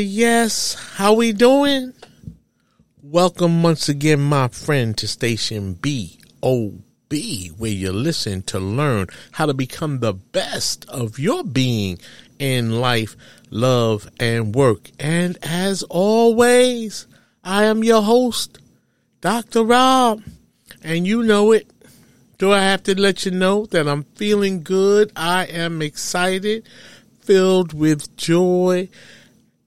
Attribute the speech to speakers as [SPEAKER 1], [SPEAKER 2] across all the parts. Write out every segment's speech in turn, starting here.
[SPEAKER 1] Yes. How we doing? Welcome once again, my friend, to station BOB, where you listen to learn how to become the best of your being in life, love, and work. And as always, I am your host, Dr. Rob, and you know it. Do I have to let you know that I'm feeling good? I am excited, filled with joy,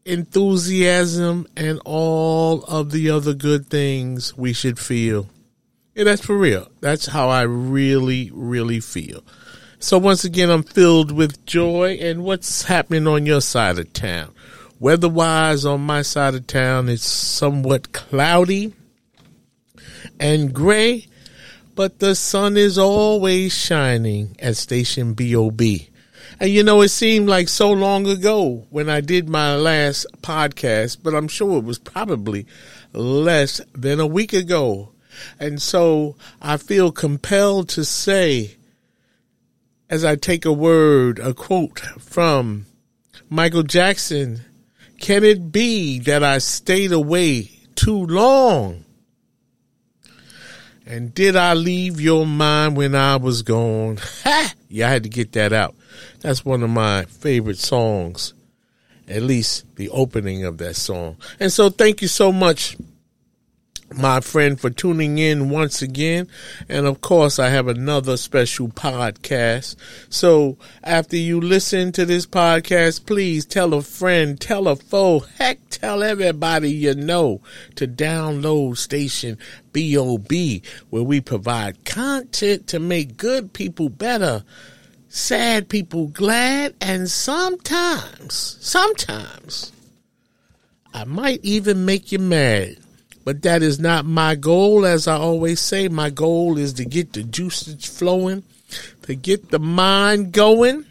[SPEAKER 1] enthusiasm, and all of the other good things we should feel. Yeah, that's for real. That's how I really, really feel. So once again, I'm filled with joy. And what's happening on your side of town? Weather-wise, on my side of town, it's somewhat cloudy and gray, but the sun is always shining at station BOB. And you know, it seemed like so long ago when I did my last podcast, but I'm sure it was probably less than a week ago. And so I feel compelled to say, as I take a word, a quote from Michael Jackson, can it be that I stayed away too long? And did I leave your mind when I was gone? Ha! Yeah, I had to get that out. That's one of my favorite songs, at least the opening of that song. And so thank you so much, my friend, for tuning in once again. And of course, I have another special podcast. So after you listen to this podcast, please tell a friend, tell a foe, heck, tell everybody you know to download station BOB, where we provide content to make good people better sad people glad, and sometimes, sometimes, I might even make you mad. But that is not my goal. As I always say, my goal is to get the juices flowing, to get the mind going,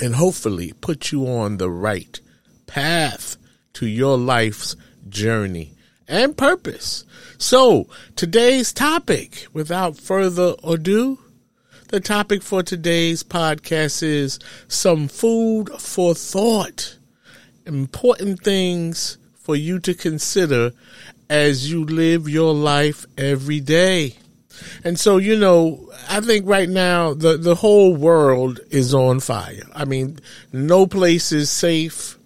[SPEAKER 1] and hopefully put you on the right path to your life's journey and purpose. So, today's topic, without further ado, the topic for today's podcast is some food for thought. Important things for you to consider as you live your life every day. And so, you know, I think right now the, the whole world is on fire. I mean, no place is safe.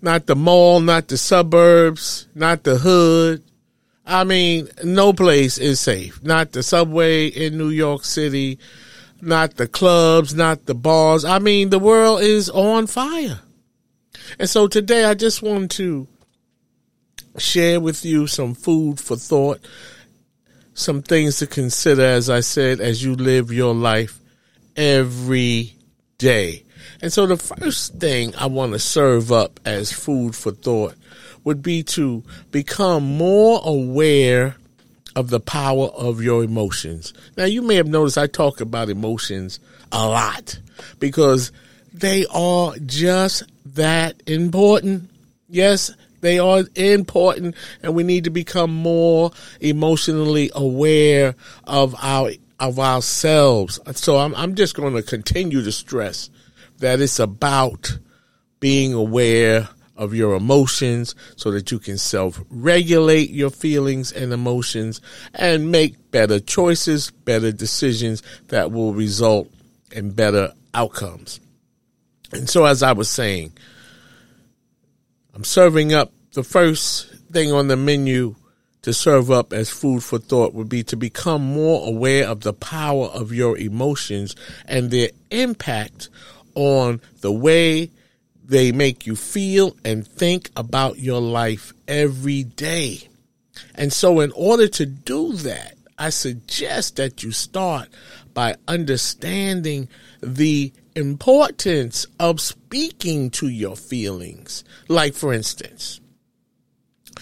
[SPEAKER 1] Not the mall, not the suburbs, not the hood, I mean, no place is safe. Not the subway in New York City, not the clubs, not the bars. I mean, the world is on fire. And so today I just want to share with you some food for thought, some things to consider, as I said, as you live your life every day. And so the first thing I want to serve up as food for thought would be to become more aware of the power of your emotions. Now, you may have noticed I talk about emotions a lot because they are just that important. Yes, they are important and we need to become more emotionally aware of our of ourselves. So I'm I'm just going to continue to stress that it's about being aware of your emotions so that you can self regulate your feelings and emotions and make better choices, better decisions that will result in better outcomes. And so, as I was saying, I'm serving up the first thing on the menu to serve up as food for thought would be to become more aware of the power of your emotions and their impact on the way they make you feel and think about your life every day. And so, in order to do that, I suggest that you start by understanding the importance of speaking to your feelings. Like, for instance,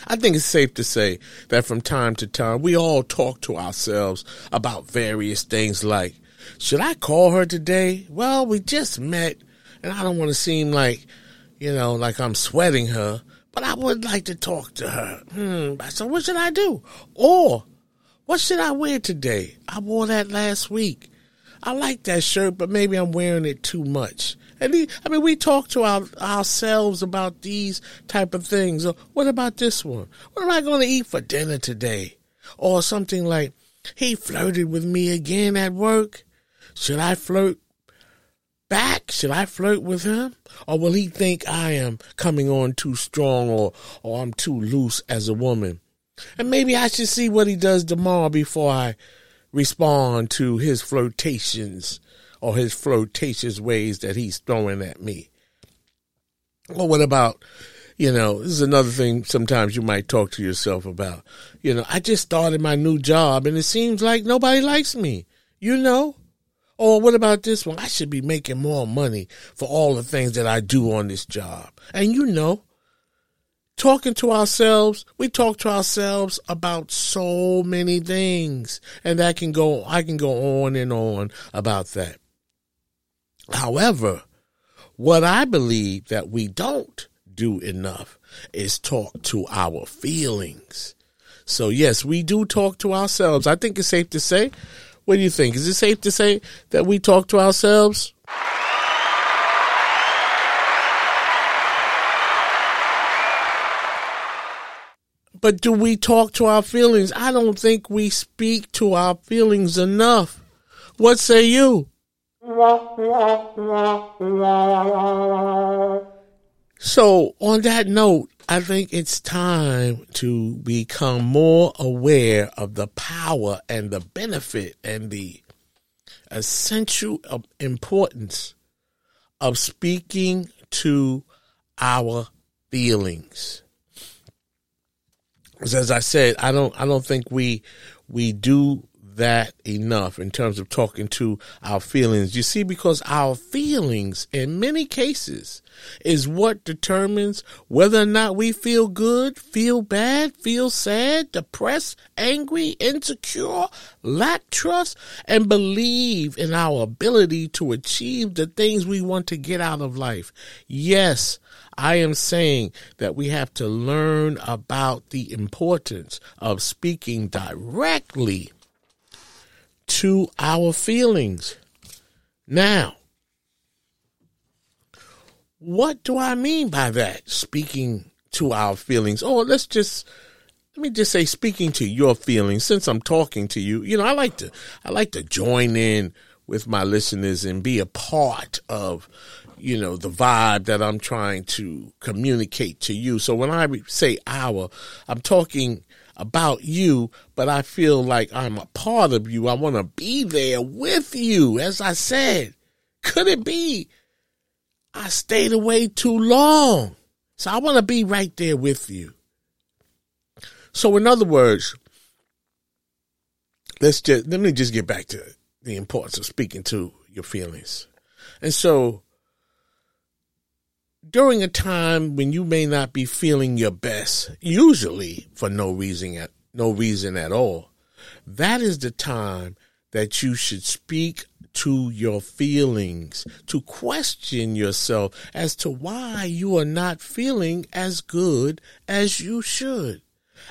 [SPEAKER 1] I think it's safe to say that from time to time we all talk to ourselves about various things like, should I call her today? Well, we just met and I don't want to seem like, you know, like I'm sweating her, but I would like to talk to her. Hmm, so what should I do? Or, what should I wear today? I wore that last week. I like that shirt, but maybe I'm wearing it too much. And he, I mean, we talk to our, ourselves about these type of things. What about this one? What am I going to eat for dinner today? Or something like, he flirted with me again at work. Should I flirt back? Should I flirt with him? Or will he think I am coming on too strong or, or I'm too loose as a woman? And maybe I should see what he does tomorrow before I respond to his flirtations or his flirtatious ways that he's throwing at me. Or what about, you know, this is another thing sometimes you might talk to yourself about. You know, I just started my new job and it seems like nobody likes me. You know? Or what about this one? I should be making more money for all the things that I do on this job. And you know, talking to ourselves, we talk to ourselves about so many things. And that can go, I can go on and on about that. However, what I believe that we don't do enough is talk to our feelings. So yes, we do talk to ourselves. I think it's safe to say. What do you think? Is it safe to say that we talk to ourselves? But do we talk to our feelings? I don't think we speak to our feelings enough. What say you? So, on that note, I think it's time to become more aware of the power and the benefit and the essential uh, importance of speaking to our feelings. As I said, I don't I don't think we we do that enough in terms of talking to our feelings. You see, because our feelings in many cases is what determines whether or not we feel good, feel bad, feel sad, depressed, angry, insecure, lack trust, and believe in our ability to achieve the things we want to get out of life. Yes, I am saying that we have to learn about the importance of speaking directly to our feelings. Now, what do I mean by that? Speaking to our feelings. Oh, let's just let me just say speaking to your feelings since I'm talking to you. You know, I like to I like to join in with my listeners and be a part of you know, the vibe that I'm trying to communicate to you. So when I say our, I'm talking about you, but I feel like I'm a part of you. I want to be there with you. As I said, could it be I stayed away too long? So I want to be right there with you. So in other words, let's just let me just get back to the importance of speaking to your feelings. And so during a time when you may not be feeling your best, usually for no reason at no reason at all, that is the time that you should speak to your feelings, to question yourself as to why you are not feeling as good as you should.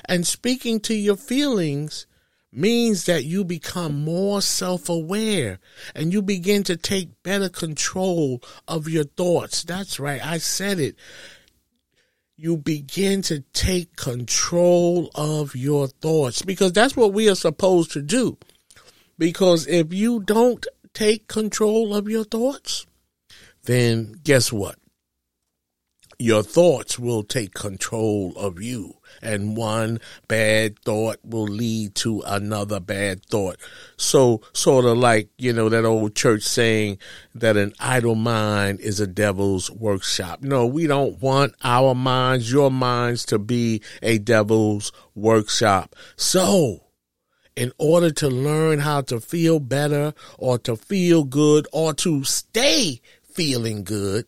[SPEAKER 1] And speaking to your feelings means that you become more self aware and you begin to take better control of your thoughts. That's right. I said it. You begin to take control of your thoughts because that's what we are supposed to do. Because if you don't take control of your thoughts, then guess what? Your thoughts will take control of you and one bad thought will lead to another bad thought. So sort of like, you know, that old church saying that an idle mind is a devil's workshop. No, we don't want our minds, your minds to be a devil's workshop. So in order to learn how to feel better or to feel good or to stay feeling good,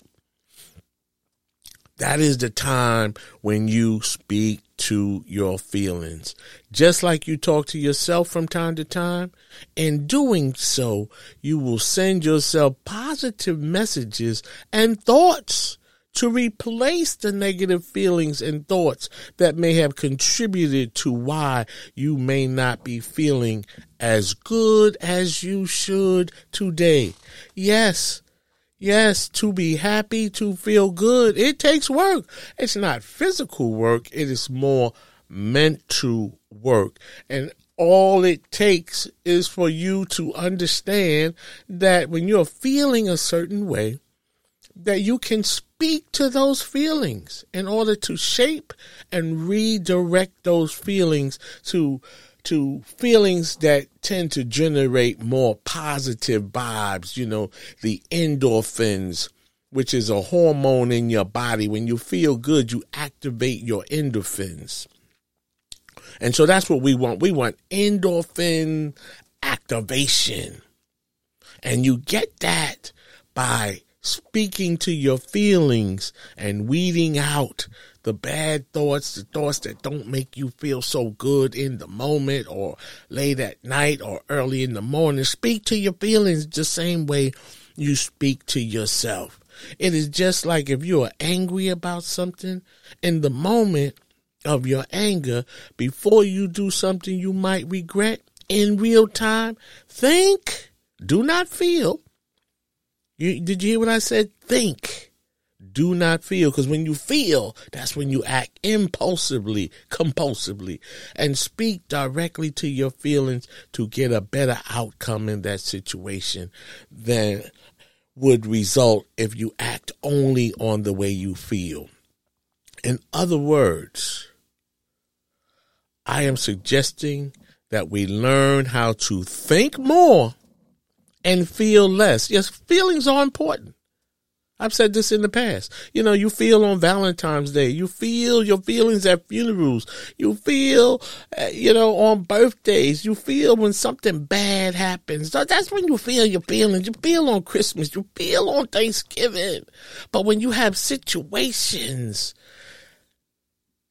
[SPEAKER 1] that is the time when you speak to your feelings. Just like you talk to yourself from time to time, in doing so, you will send yourself positive messages and thoughts to replace the negative feelings and thoughts that may have contributed to why you may not be feeling as good as you should today. Yes, Yes, to be happy, to feel good, it takes work. It's not physical work, it is more mental work. And all it takes is for you to understand that when you're feeling a certain way, that you can speak to those feelings in order to shape and redirect those feelings to to feelings that tend to generate more positive vibes, you know, the endorphins, which is a hormone in your body. When you feel good, you activate your endorphins. And so that's what we want. We want endorphin activation. And you get that by speaking to your feelings and weeding out the bad thoughts, the thoughts that don't make you feel so good in the moment or late at night or early in the morning. Speak to your feelings the same way you speak to yourself. It is just like if you are angry about something in the moment of your anger, before you do something you might regret in real time, think, do not feel. You, did you hear what I said? Think do not feel because when you feel, that's when you act impulsively, compulsively, and speak directly to your feelings to get a better outcome in that situation than would result if you act only on the way you feel. In other words, I am suggesting that we learn how to think more and feel less. Yes, feelings are important. I've said this in the past. You know, you feel on Valentine's Day. You feel your feelings at funerals. You feel, uh, you know, on birthdays. You feel when something bad happens. That's when you feel your feelings. You feel on Christmas. You feel on Thanksgiving. But when you have situations,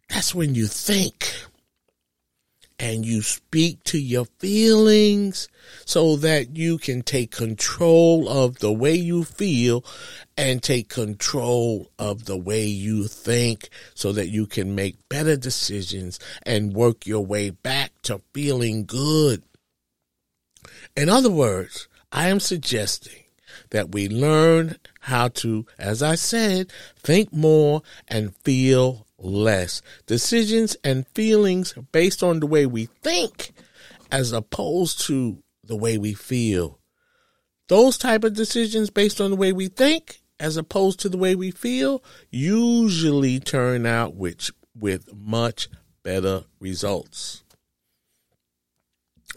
[SPEAKER 1] that's when you think and you speak to your feelings so that you can take control of the way you feel and take control of the way you think so that you can make better decisions and work your way back to feeling good. In other words, I am suggesting that we learn how to, as I said, think more and feel less. Decisions and feelings based on the way we think as opposed to the way we feel. Those type of decisions based on the way we think as opposed to the way we feel usually turn out which with much better results.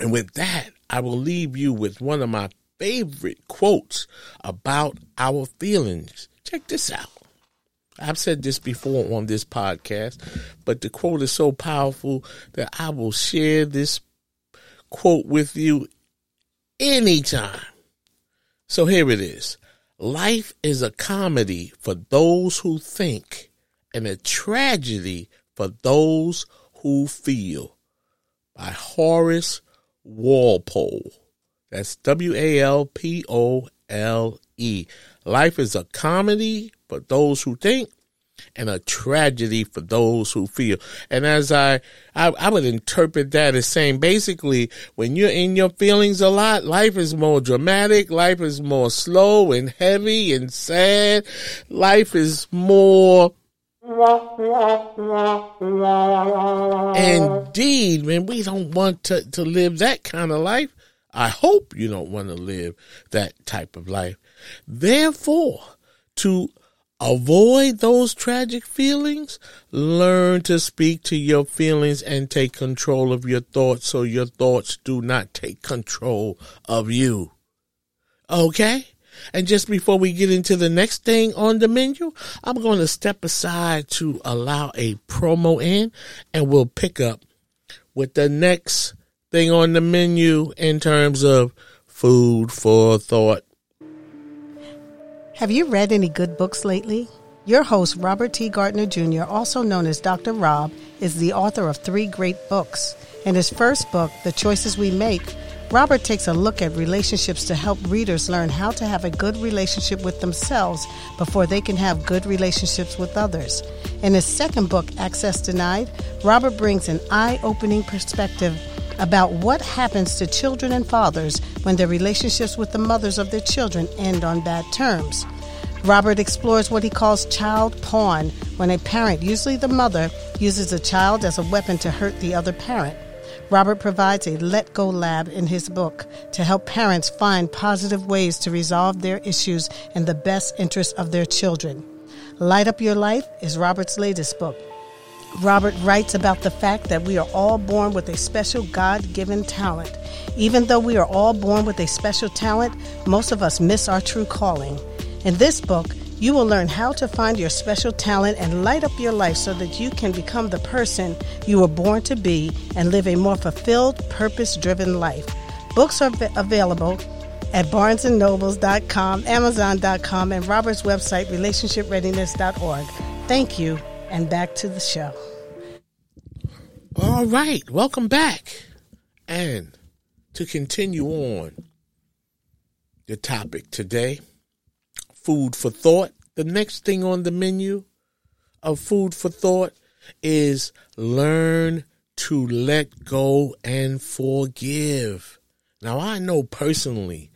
[SPEAKER 1] And with that, I will leave you with one of my favorite quotes about our feelings. Check this out. I've said this before on this podcast, but the quote is so powerful that I will share this quote with you anytime. So here it is. Life is a comedy for those who think and a tragedy for those who feel by Horace Walpole. That's W A L P O L E. Life is a comedy for those who think and a tragedy for those who feel. And as I, I, I, would interpret that as saying basically when you're in your feelings a lot, life is more dramatic, life is more slow and heavy and sad, life is more Indeed, man, we don't want to, to live that kind of life. I hope you don't want to live that type of life. Therefore, to avoid those tragic feelings, learn to speak to your feelings and take control of your thoughts so your thoughts do not take control of you. Okay? And just before we get into the next thing on the menu, I'm going to step aside to allow a promo in and we'll pick up with the next thing on the menu in terms of food for thought.
[SPEAKER 2] Have you read any good books lately? Your host, Robert T. Gardner Jr., also known as Dr. Rob, is the author of three great books. In his first book, The Choices We Make, Robert takes a look at relationships to help readers learn how to have a good relationship with themselves before they can have good relationships with others. In his second book, Access Denied, Robert brings an eye opening perspective about what happens to children and fathers when their relationships with the mothers of their children end on bad terms. Robert explores what he calls child porn, when a parent, usually the mother, uses a child as a weapon to hurt the other parent. Robert provides a let go lab in his book to help parents find positive ways to resolve their issues in the best interest of their children. Light Up Your Life is Robert's latest book. Robert writes about the fact that we are all born with a special God given talent. Even though we are all born with a special talent, most of us miss our true calling. In this book, you will learn how to find your special talent and light up your life so that you can become the person you were born to be and live a more fulfilled, purpose driven life. Books are available at barnesandnobles.com, amazon.com, and Robert's website, relationshipreadiness.org. Thank you, and back to the show.
[SPEAKER 1] All right, welcome back. And to continue on the topic today, food for thought. The next thing on the menu of food for thought is learn to let go and forgive. Now, I know personally,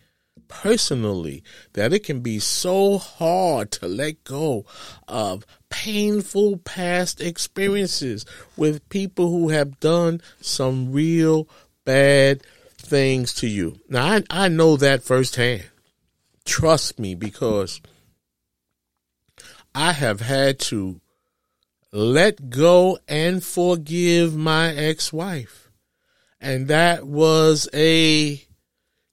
[SPEAKER 1] personally, that it can be so hard to let go of painful past experiences with people who have done some real bad things to you. Now, I, I know that firsthand. Trust me, because I have had to let go and forgive my ex wife. And that was a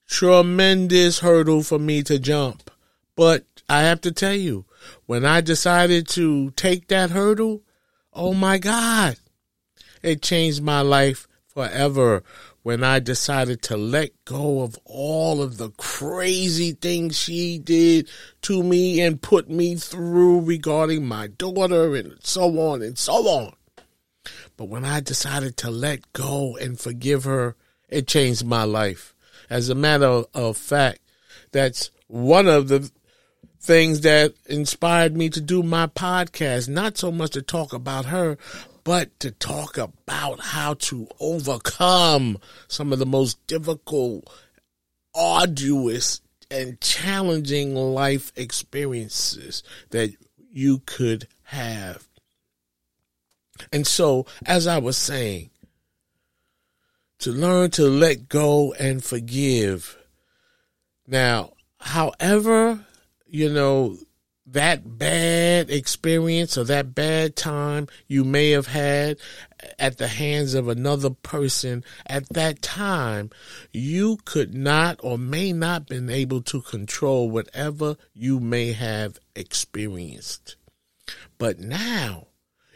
[SPEAKER 1] tremendous hurdle for me to jump. But I have to tell you, when I decided to take that hurdle, oh my God, it changed my life forever when I decided to let go of all of the crazy things she did to me and put me through regarding my daughter and so on and so on. But when I decided to let go and forgive her, it changed my life. As a matter of fact, that's one of the things that inspired me to do my podcast. Not so much to talk about her, but to talk about how to overcome some of the most difficult, arduous, and challenging life experiences that you could have. And so, as I was saying, to learn to let go and forgive. Now, however, you know, that bad experience or that bad time you may have had at the hands of another person at that time, you could not or may not been able to control whatever you may have experienced. But now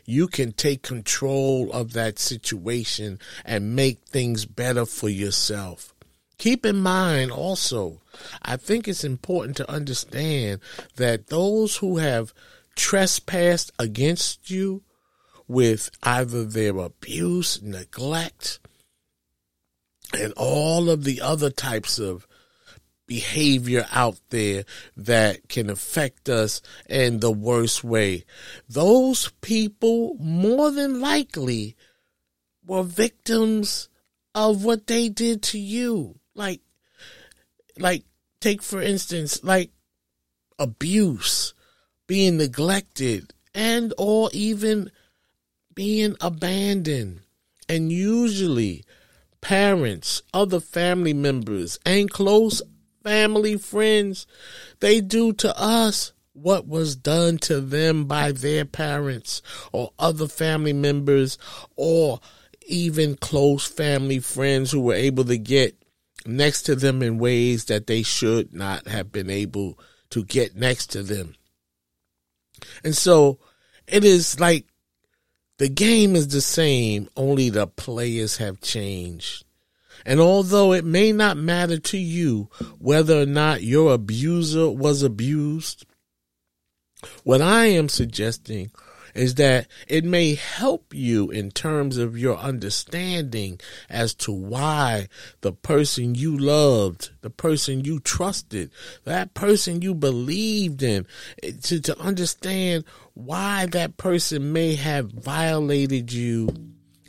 [SPEAKER 1] you can take control of that situation and make things better for yourself. Keep in mind also, I think it's important to understand that those who have trespassed against you with either their abuse, neglect, and all of the other types of behavior out there that can affect us in the worst way. Those people more than likely were victims of what they did to you like like take for instance like abuse being neglected and or even being abandoned and usually parents other family members and close family friends they do to us what was done to them by their parents or other family members or even close family friends who were able to get next to them in ways that they should not have been able to get next to them. And so it is like the game is the same, only the players have changed. And although it may not matter to you whether or not your abuser was abused, what I am suggesting is that it may help you in terms of your understanding as to why the person you loved, the person you trusted, that person you believed in, to, to understand why that person may have violated you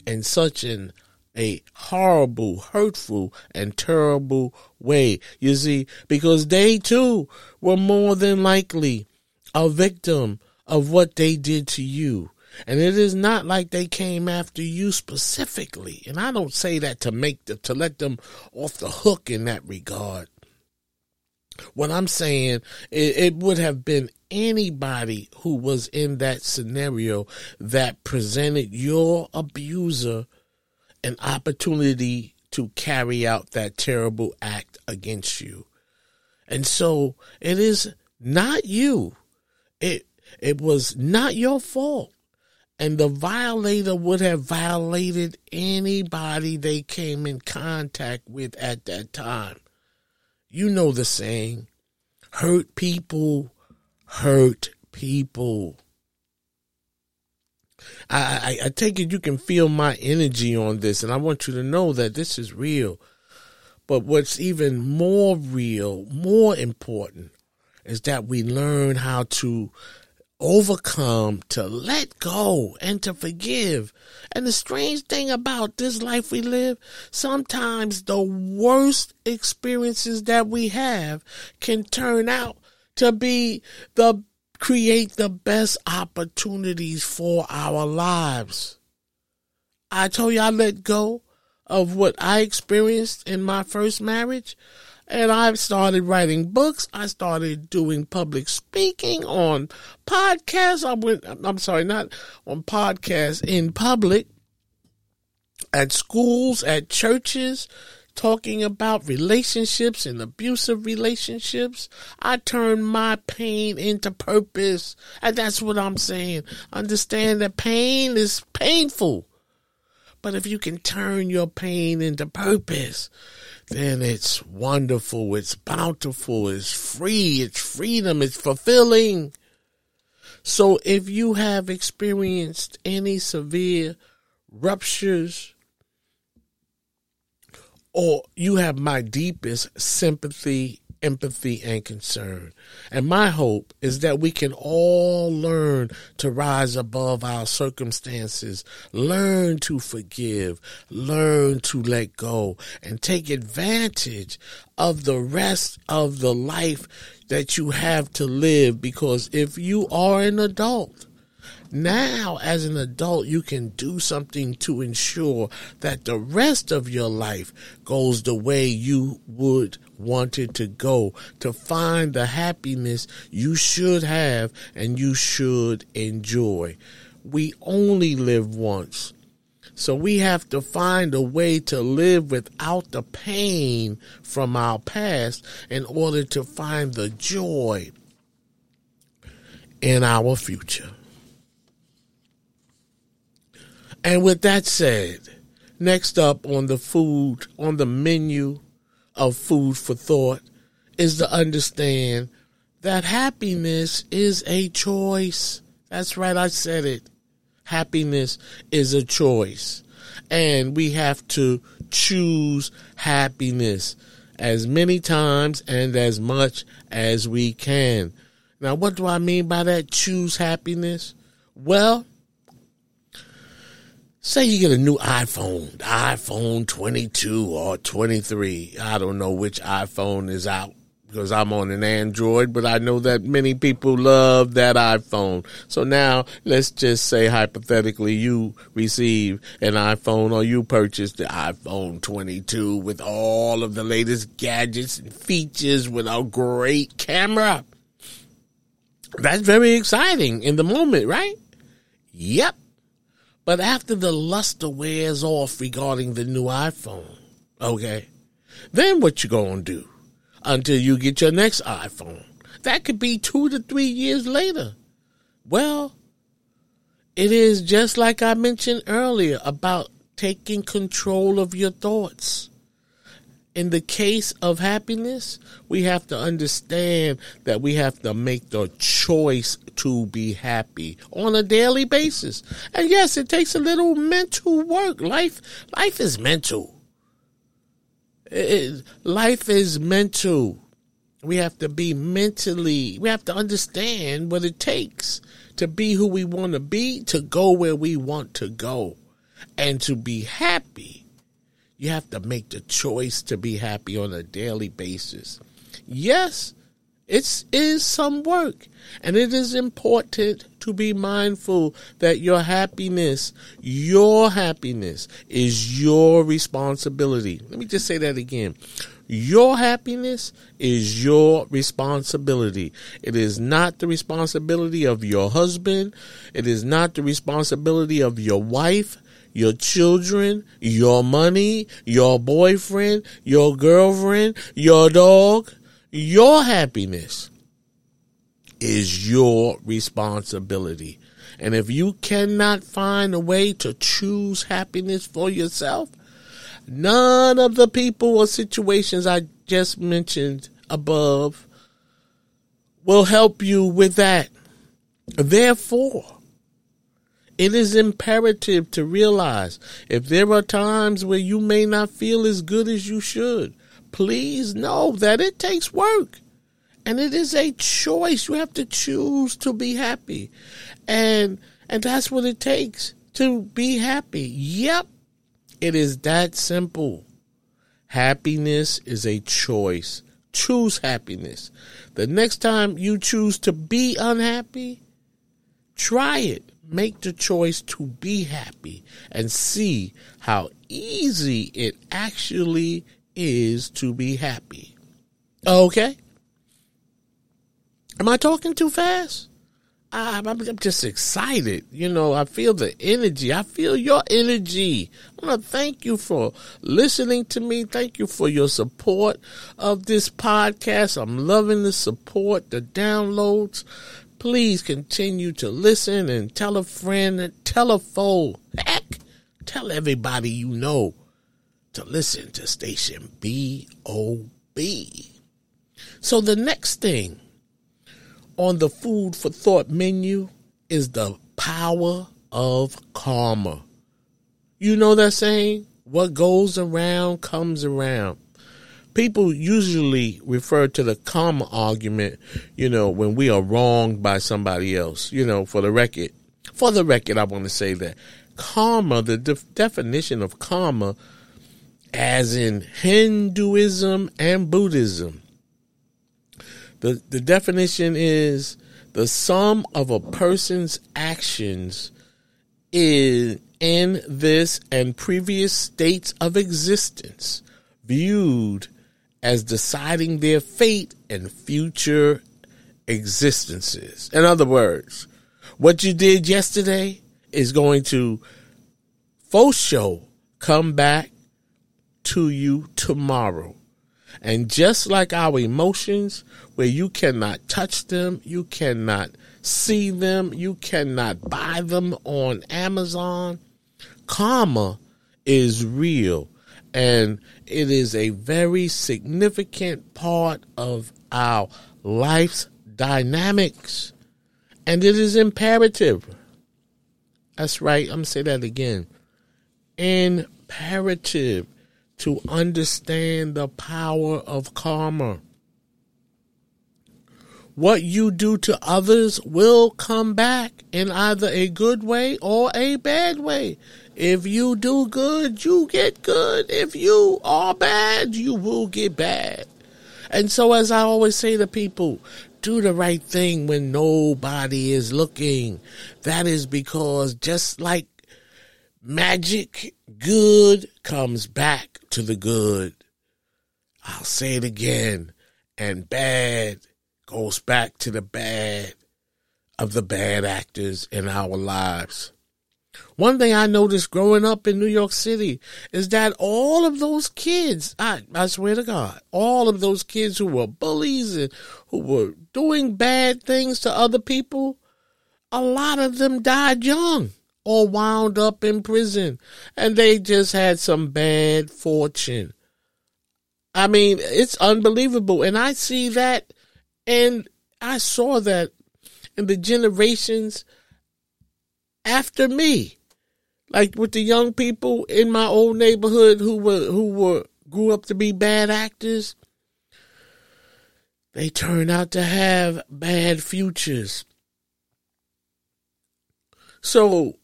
[SPEAKER 1] in such an a horrible, hurtful, and terrible way. You see, because they too were more than likely a victim of what they did to you. And it is not like they came after you specifically. And I don't say that to make the, to let them off the hook in that regard. What I'm saying, it, it would have been anybody who was in that scenario that presented your abuser an opportunity to carry out that terrible act against you. And so it is not you. It it was not your fault. And the violator would have violated anybody they came in contact with at that time. You know the saying hurt people hurt people. I, I, I take it you can feel my energy on this, and I want you to know that this is real. But what's even more real, more important, is that we learn how to overcome, to let go, and to forgive. And the strange thing about this life we live, sometimes the worst experiences that we have can turn out to be the create the best opportunities for our lives. I told you I let go of what I experienced in my first marriage. And I started writing books. I started doing public speaking on podcasts. I went, I'm sorry, not on podcasts, in public, at schools, at churches, talking about relationships and abusive relationships. I turn my pain into purpose. And that's what I'm saying. Understand that pain is painful. But if you can turn your pain into purpose, then it's wonderful, it's bountiful, it's free, it's freedom, it's fulfilling. So if you have experienced any severe ruptures, or you have my deepest sympathy empathy, and concern. And my hope is that we can all learn to rise above our circumstances, learn to forgive, learn to let go, and take advantage of the rest of the life that you have to live. Because if you are an adult, now, as an adult, you can do something to ensure that the rest of your life goes the way you would want it to go, to find the happiness you should have and you should enjoy. We only live once. So we have to find a way to live without the pain from our past in order to find the joy in our future. And with that said, next up on the food, on the menu of food for thought is to understand that happiness is a choice. That's right, I said it. Happiness is a choice. And we have to choose happiness as many times and as much as we can. Now, what do I mean by that? Choose happiness? Well, Say you get a new iPhone, iPhone 22 or 23. I don't know which iPhone is out because I'm on an Android, but I know that many people love that iPhone. So now let's just say hypothetically you receive an iPhone or you purchase the iPhone 22 with all of the latest gadgets and features with a great camera. That's very exciting in the moment, right? Yep. But after the luster wears off regarding the new iPhone, okay, then what you gonna do until you get your next iPhone? That could be two to three years later. Well, it is just like I mentioned earlier about taking control of your thoughts. In the case of happiness, we have to understand that we have to make the choice to be happy on a daily basis. And yes, it takes a little mental work. Life, life is mental. It, life is mental. We have to be mentally, we have to understand what it takes to be who we want to be, to go where we want to go, and to be happy you have to make the choice to be happy on a daily basis. Yes, it is some work, and it is important to be mindful that your happiness, your happiness, is your responsibility. Let me just say that again. Your happiness is your responsibility. It is not the responsibility of your husband. It is not the responsibility of your wife your children, your money, your boyfriend, your girlfriend, your dog, your happiness is your responsibility. And if you cannot find a way to choose happiness for yourself, none of the people or situations I just mentioned above will help you with that. Therefore, it is imperative to realize if there are times where you may not feel as good as you should, please know that it takes work. And it is a choice. You have to choose to be happy. And and that's what it takes to be happy. Yep. It is that simple. Happiness is a choice. Choose happiness. The next time you choose to be unhappy, try it make the choice to be happy and see how easy it actually is to be happy. Okay? Am I talking too fast? I'm, I'm just excited. You know, I feel the energy. I feel your energy. I want to thank you for listening to me. Thank you for your support of this podcast. I'm loving the support, the downloads please continue to listen and tell a friend, tell a foe, heck, tell everybody you know to listen to station BOB. So the next thing on the food for thought menu is the power of karma. You know that saying? What goes around comes around people usually refer to the karma argument, you know, when we are wronged by somebody else. You know, for the record, for the record, I want to say that karma, the de- definition of karma, as in Hinduism and Buddhism, the the definition is the sum of a person's actions in in this and previous states of existence viewed as deciding their fate and future existences. In other words, what you did yesterday is going to for show come back to you tomorrow. And just like our emotions, where you cannot touch them, you cannot see them, you cannot buy them on Amazon, karma is real. And it is a very significant part of our life's dynamics. And it is imperative. That's right. I'm going to say that again. Imperative to understand the power of karma. What you do to others will come back in either a good way or a bad way. If you do good, you get good. If you are bad, you will get bad. And so, as I always say to people, do the right thing when nobody is looking. That is because just like magic, good comes back to the good. I'll say it again. And bad goes back to the bad. of the bad actors in our lives. One thing I noticed growing up in New York City is that all of those kids, I, I swear to God, all of those kids who were bullies and who were doing bad things to other people, a lot of them died young or wound up in prison and they just had some bad fortune. I mean, it's unbelievable. And I see that and I saw that in the generations after me. Like with the young people in my old neighborhood who were who were grew up to be bad actors, they turned out to have bad futures. So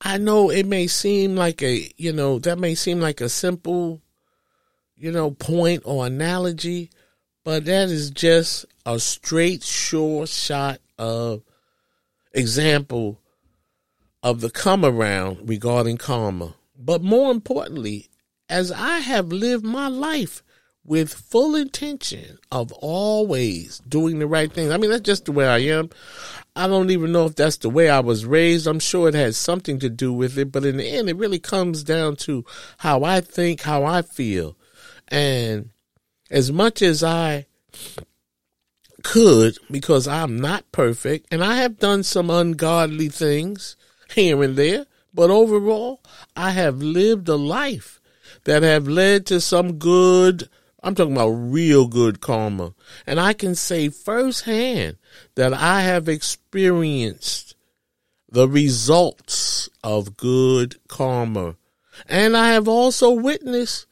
[SPEAKER 1] I know it may seem like a, you know, that may seem like a simple, you know, point or analogy, but that is just a straight, sure shot of example of the come around regarding karma. But more importantly, as I have lived my life with full intention of always doing the right thing. I mean, that's just the way I am. I don't even know if that's the way I was raised. I'm sure it has something to do with it, but in the end, it really comes down to how I think, how I feel. And as much as I could, because I'm not perfect and I have done some ungodly things, here and there, but overall, I have lived a life that have led to some good, I'm talking about real good karma. And I can say firsthand that I have experienced the results of good karma. And I have also witnessed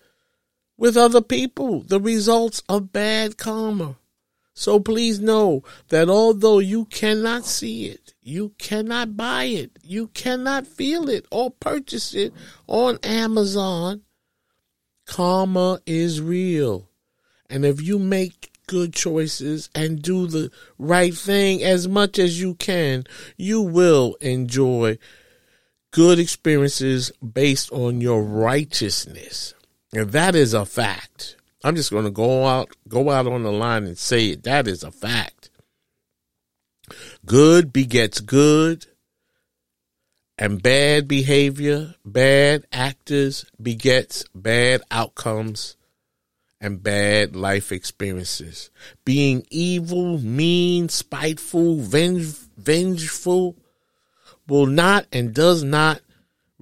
[SPEAKER 1] with other people the results of bad karma. So please know that although you cannot see it, you cannot buy it. You cannot feel it or purchase it on Amazon. Karma is real. And if you make good choices and do the right thing as much as you can, you will enjoy good experiences based on your righteousness. That is a fact. I'm just going to go out go out on the line and say it. That is a fact. Good begets good, and bad behavior, bad actors begets bad outcomes and bad life experiences. Being evil, mean, spiteful, venge- vengeful will not and does not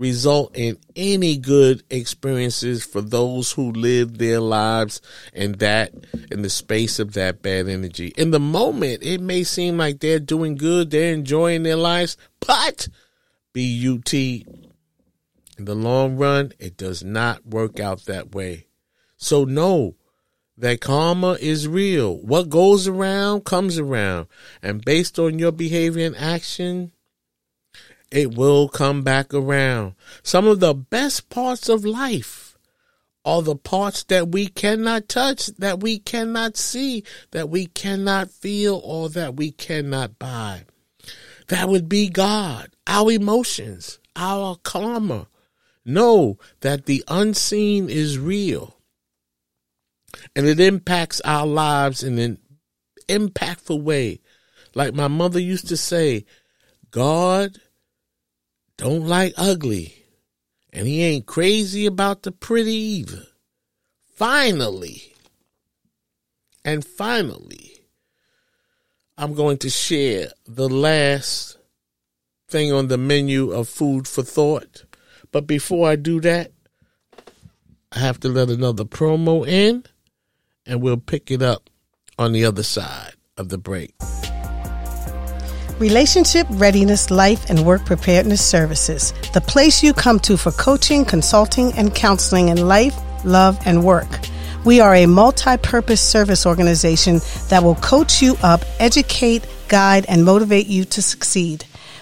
[SPEAKER 1] result in any good experiences for those who live their lives in that in the space of that bad energy. In the moment, it may seem like they're doing good, they're enjoying their lives, but BUT in the long run, it does not work out that way. So know that karma is real. What goes around comes around. And based on your behavior and action, it will come back around. Some of the best parts of life are the parts that we cannot touch, that we cannot see, that we cannot feel, or that we cannot buy. That would be God, our emotions, our karma. Know that the unseen is real and it impacts our lives in an impactful way. Like my mother used to say, God don't like ugly. And he ain't crazy about the pretty either. Finally, and finally, I'm going to share the last thing on the menu of food for thought. But before I do that, I have to let another promo in, and we'll pick it up on the other side of the break.
[SPEAKER 2] Relationship Readiness Life and Work Preparedness Services, the place you come to for coaching, consulting, and counseling in life, love, and work. We are a multi purpose service organization that will coach you up, educate, guide, and motivate you to succeed.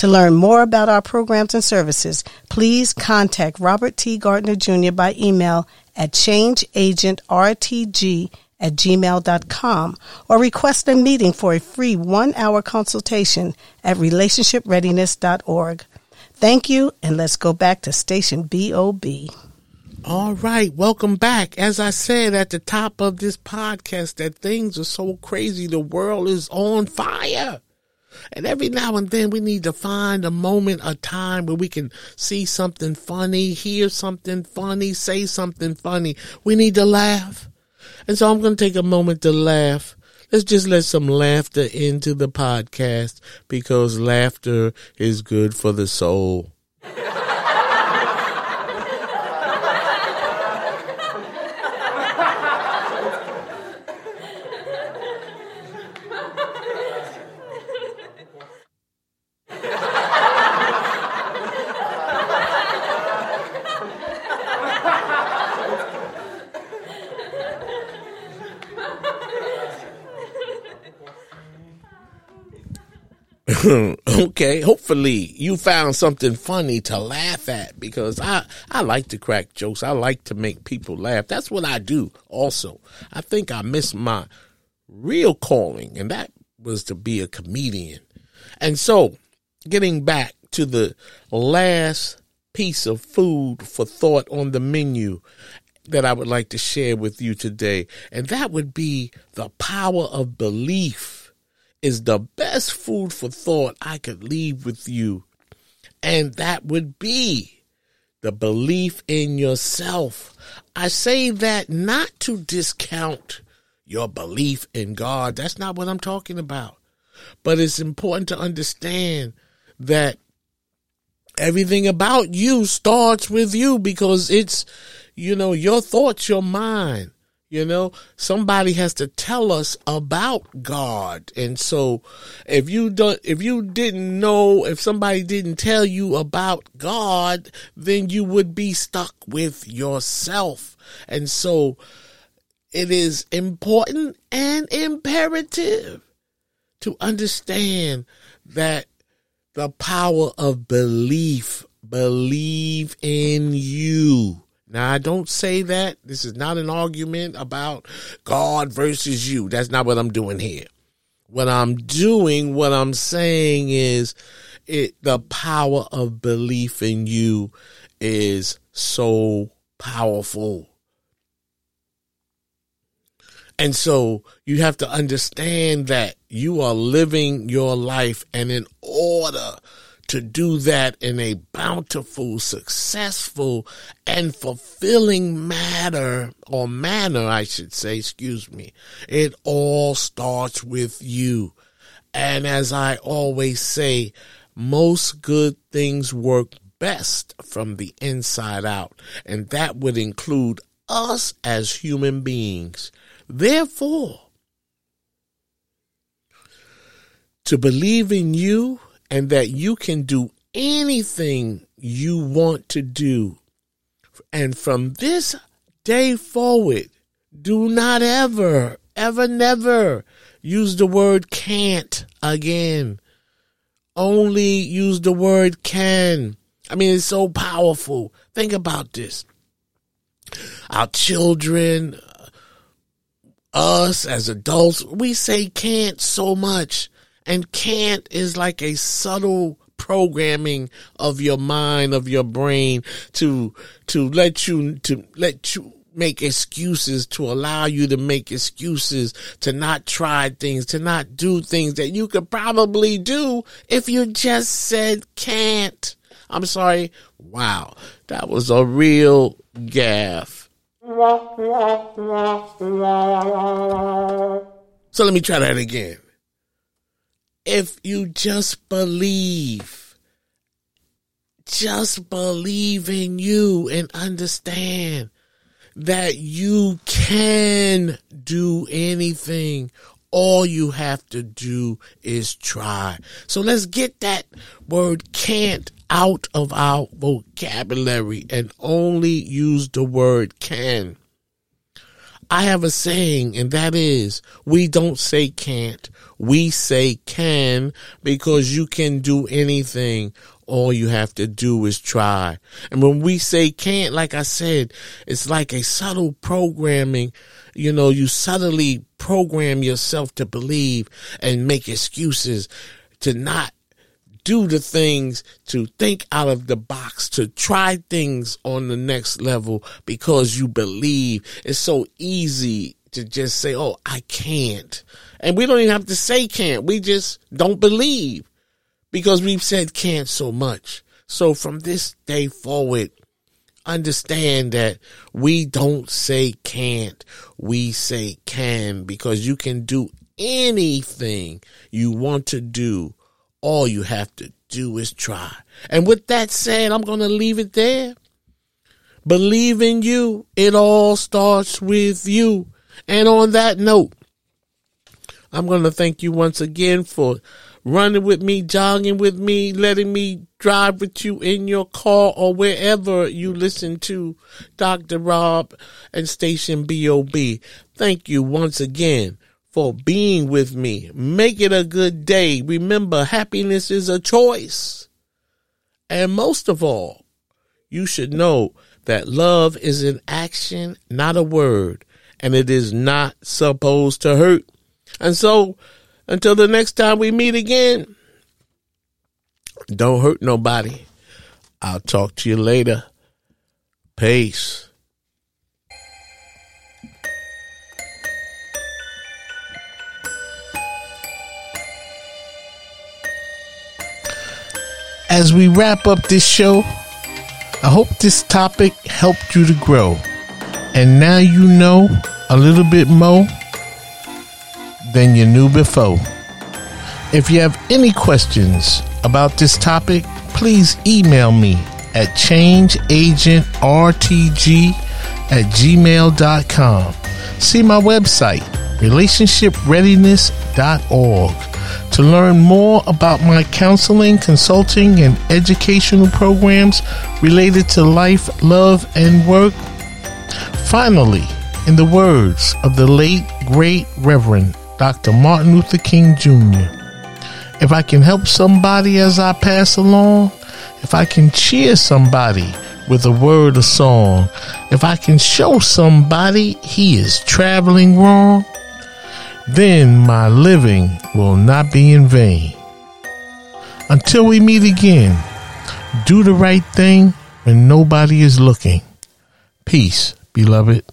[SPEAKER 2] To learn more about our programs and services, please contact Robert T. Gardner Jr. by email at changeagentrtg at gmail.com or request a meeting for a free one hour consultation at relationshipreadiness.org. Thank you, and let's go back to station BOB.
[SPEAKER 1] All right, welcome back. As I said at the top of this podcast, that things are so crazy, the world is on fire. And every now and then we need to find a moment, a time where we can see something funny, hear something funny, say something funny. We need to laugh. And so I'm going to take a moment to laugh. Let's just let some laughter into the podcast because laughter is good for the soul. okay, hopefully you found something funny to laugh at because I I like to crack jokes. I like to make people laugh. That's what I do also. I think I missed my real calling and that was to be a comedian. And so, getting back to the last piece of food for thought on the menu that I would like to share with you today, and that would be the power of belief is the best food for thought I could leave with you. And that would be the belief in yourself. I say that not to discount your belief in God. That's not what I'm talking about. But it's important to understand that everything about you starts with you because it's, you know, your thoughts, your mind. You know, somebody has to tell us about God. And so if you don't, if you didn't know, if somebody didn't tell you about God, then you would be stuck with yourself. And so it is important and imperative to understand that the power of belief, believe in you now, I don't say that. This is not an argument about God versus you. That's not what I'm doing here. What I'm doing, what I'm saying is it, the power of belief in you is so powerful. And so you have to understand that you are living your life and in order to do that in a bountiful, successful, and fulfilling manner, or manner, I should say, excuse me. It all starts with you. And as I always say, most good things work best from the inside out. And that would include us as human beings. Therefore, to believe in you and that you can do anything you want to do. And from this day forward, do not ever, ever, never use the word can't again. Only use the word can. I mean, it's so powerful. Think about this. Our children, us as adults, we say can't so much. And can't is like a subtle programming of your mind, of your brain to, to let you, to let you make excuses, to allow you to make excuses, to not try things, to not do things that you could probably do if you just said can't. I'm sorry. Wow. That was a real gaff. So let me try that again if you just believe, just believe in you and understand that you can do anything. All you have to do is try. So let's get that word can't out of our vocabulary and only use the word can. I have a saying, and that is, we don't say can't. We say can because you can do anything. All you have to do is try. And when we say can't, like I said, it's like a subtle programming. You know, you subtly program yourself to believe and make excuses to not do the things, to think out of the box, to try things on the next level because you believe. It's so easy to just say, Oh, I can't. And we don't even have to say can't. We just don't believe because we've said can't so much. So from this day forward, understand that we don't say can't. We say can because you can do anything you want to do all you have to do is try. And with that said, I'm going to leave it there. Believe in you. It all starts with you. And on that note, I'm going to thank you once again for running with me, jogging with me, letting me drive with you in your car or wherever you listen to Dr. Rob and Station BOB. Thank you once again for being with me. Make it a good day. Remember, happiness is a choice. And most of all, you should know that love is an action, not a word, and it is not supposed to hurt. And so, until the next time we meet again, don't hurt nobody. I'll talk to you later. Peace. As we wrap up this show, I hope this topic helped you to grow. And now you know a little bit more than you knew before. If you have any questions about this topic, please email me at changeagentrtg at gmail.com. See my website, relationshipreadiness.org to learn more about my counseling, consulting, and educational programs related to life, love, and work. Finally, in the words of the late, great Reverend Dr. Martin Luther King Jr., if I can help somebody as I pass along, if I can cheer somebody with a word or song, if I can show somebody he is traveling wrong, then my living will not be in vain. Until we meet again, do the right thing when nobody is looking. Peace, beloved.